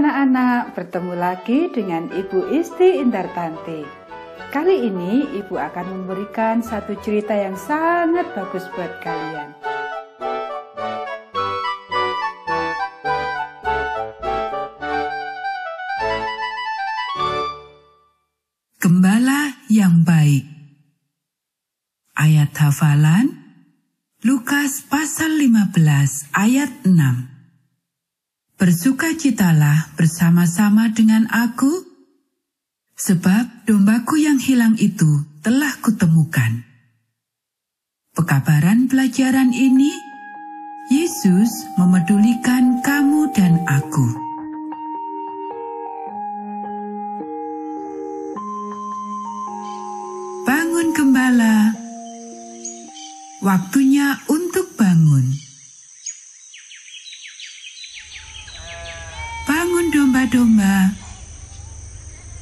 anak-anak, bertemu lagi dengan Ibu Isti Indartanti. Kali ini Ibu akan memberikan satu cerita yang sangat bagus buat kalian. Gembala yang baik Ayat hafalan Lukas pasal 15 ayat 6 Bersukacitalah bersama-sama dengan aku, sebab dombaku yang hilang itu telah kutemukan. Pekabaran pelajaran ini, Yesus memedulikan kamu dan aku. Bangun gembala, waktunya domba-domba.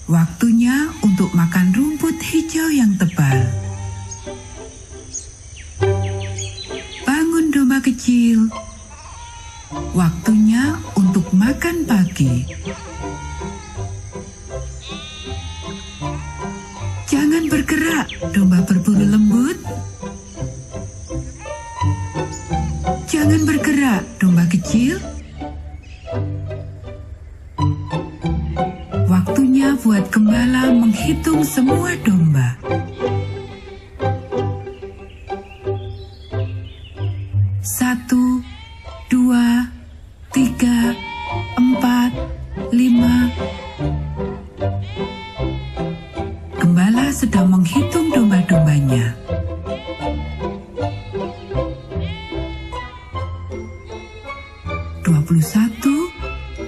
Waktunya untuk makan rumput hijau yang tebal. Bangun domba kecil. Waktunya untuk makan pagi. Jangan bergerak, domba berbulu lembut. Jangan bergerak, domba kecil. Buat gembala menghitung semua domba. Satu, dua, tiga, empat, lima. Gembala sedang menghitung domba-dombanya. Dua puluh satu,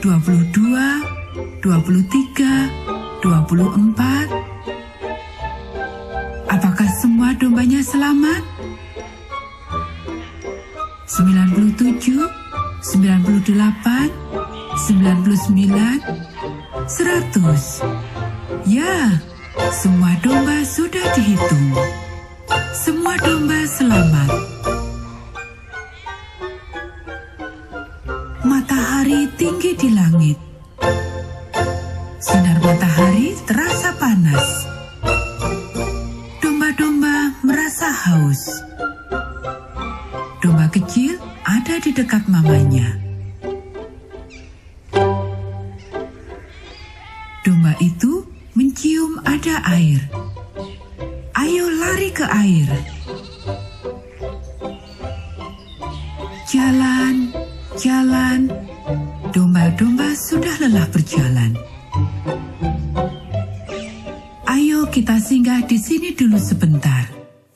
dua puluh dua, dua puluh tiga, 24. Apakah semua dombanya selamat? 97, 98, 99, 100. Ya, semua domba sudah dihitung. Semua domba selamat. Matahari tinggi di langit haus. Domba kecil ada di dekat mamanya. Domba itu mencium ada air. Ayo lari ke air. Jalan, jalan. Domba-domba sudah lelah berjalan. Ayo kita singgah di sini dulu sebentar,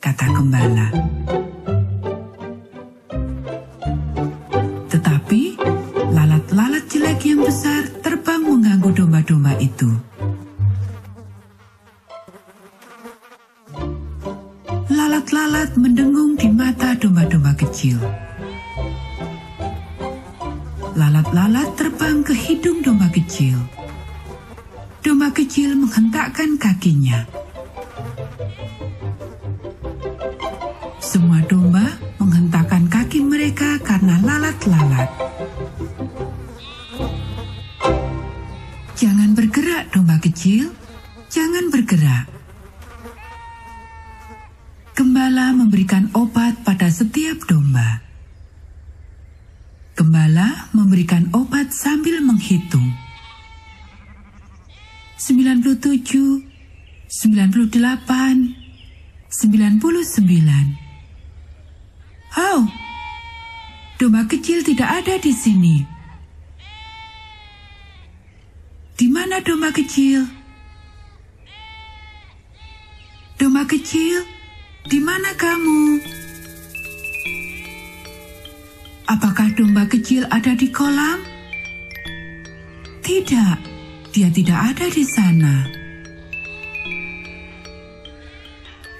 kata gembala. Tetapi lalat-lalat jelek yang besar terbang mengganggu domba-domba itu. Lalat-lalat mendengung di mata domba-domba kecil. Lalat-lalat terbang ke hidung domba kecil domba kecil menghentakkan kakinya. Semua domba menghentakkan kaki mereka karena lalat-lalat. Jangan bergerak, domba kecil. Jangan bergerak. Gembala memberikan obat pada setiap domba. Gembala memberikan obat sambil menghitung. 97, 98, 99. Oh, domba kecil tidak ada di sini. Di mana domba kecil? Domba kecil, di mana kamu? Apakah domba kecil ada di kolam? Tidak. Dia tidak ada di sana.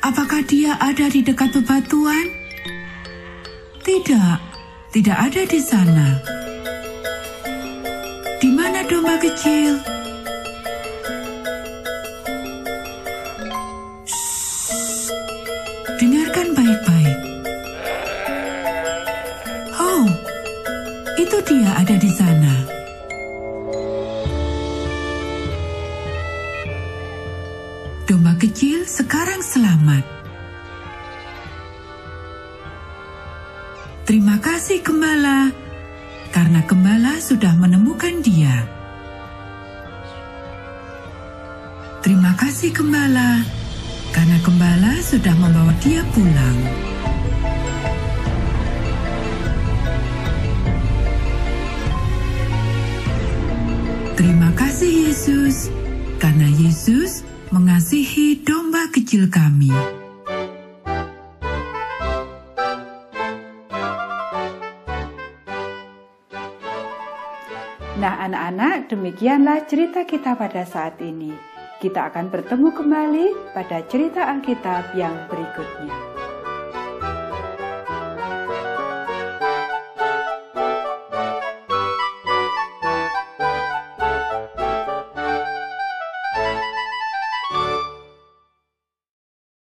Apakah dia ada di dekat bebatuan? Tidak, tidak ada di sana. Di mana domba kecil? Dengarkan baik-baik. Oh, itu dia ada di sana. Domba kecil sekarang selamat. Terima kasih gembala, karena gembala sudah menemukan dia. Terima kasih gembala, karena gembala sudah membawa dia pulang. Terima kasih Yesus, karena Yesus mengasihi domba kecil kami. Nah, anak-anak, demikianlah cerita kita pada saat ini. Kita akan bertemu kembali pada cerita Alkitab yang berikutnya.